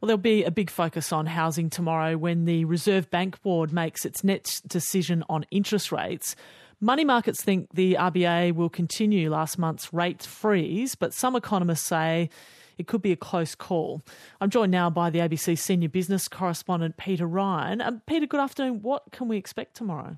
Well, there'll be a big focus on housing tomorrow when the Reserve Bank Board makes its next decision on interest rates. Money markets think the RBA will continue last month's rate freeze, but some economists say it could be a close call. I'm joined now by the ABC senior business correspondent Peter Ryan. Um, Peter, good afternoon. What can we expect tomorrow?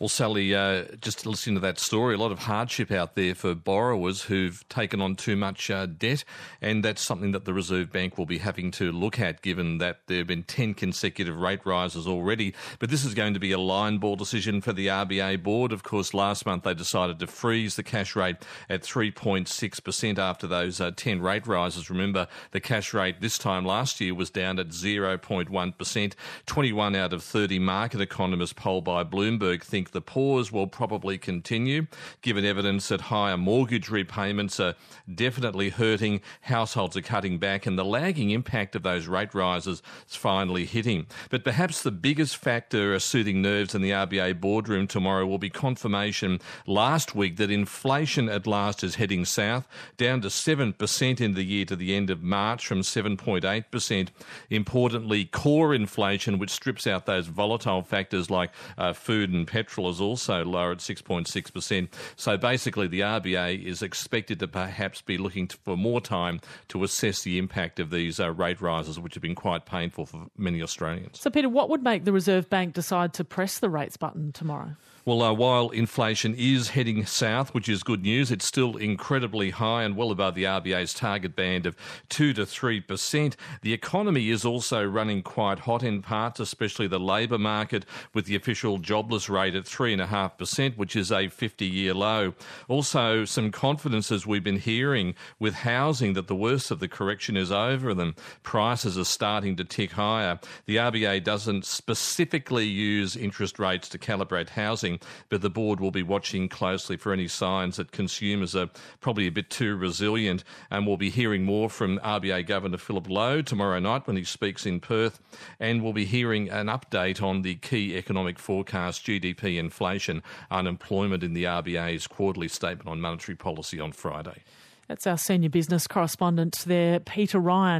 Well, Sally, uh, just listening to that story, a lot of hardship out there for borrowers who've taken on too much uh, debt, and that's something that the Reserve Bank will be having to look at, given that there have been 10 consecutive rate rises already. But this is going to be a line ball decision for the RBA board. Of course, last month they decided to freeze the cash rate at 3.6% after those uh, 10 rate rises. Remember, the cash rate this time last year was down at 0.1%. 21 out of 30 market economists polled by Bloomberg think the pause will probably continue, given evidence that higher mortgage repayments are definitely hurting, households are cutting back, and the lagging impact of those rate rises is finally hitting. But perhaps the biggest factor soothing nerves in the RBA boardroom tomorrow will be confirmation last week that inflation at last is heading south, down to 7% in the year to the end of March from 7.8%. Importantly, core inflation, which strips out those volatile factors like uh, food and petrol is also lower at 6.6%. So basically, the RBA is expected to perhaps be looking for more time to assess the impact of these uh, rate rises, which have been quite painful for many Australians. So, Peter, what would make the Reserve Bank decide to press the rates button tomorrow? Well, uh, while inflation is heading south, which is good news, it's still incredibly high and well above the RBA's target band of 2 to 3%. The economy is also running quite hot in parts, especially the labour market, with the official jobless rate at 3.5%, which is a 50 year low. Also, some confidence, as we've been hearing, with housing that the worst of the correction is over and prices are starting to tick higher. The RBA doesn't specifically use interest rates to calibrate housing but the board will be watching closely for any signs that consumers are probably a bit too resilient. And we'll be hearing more from RBA Governor Philip Lowe tomorrow night when he speaks in Perth. And we'll be hearing an update on the key economic forecast, GDP, inflation, unemployment in the RBA's quarterly statement on monetary policy on Friday. That's our senior business correspondent there, Peter Ryan.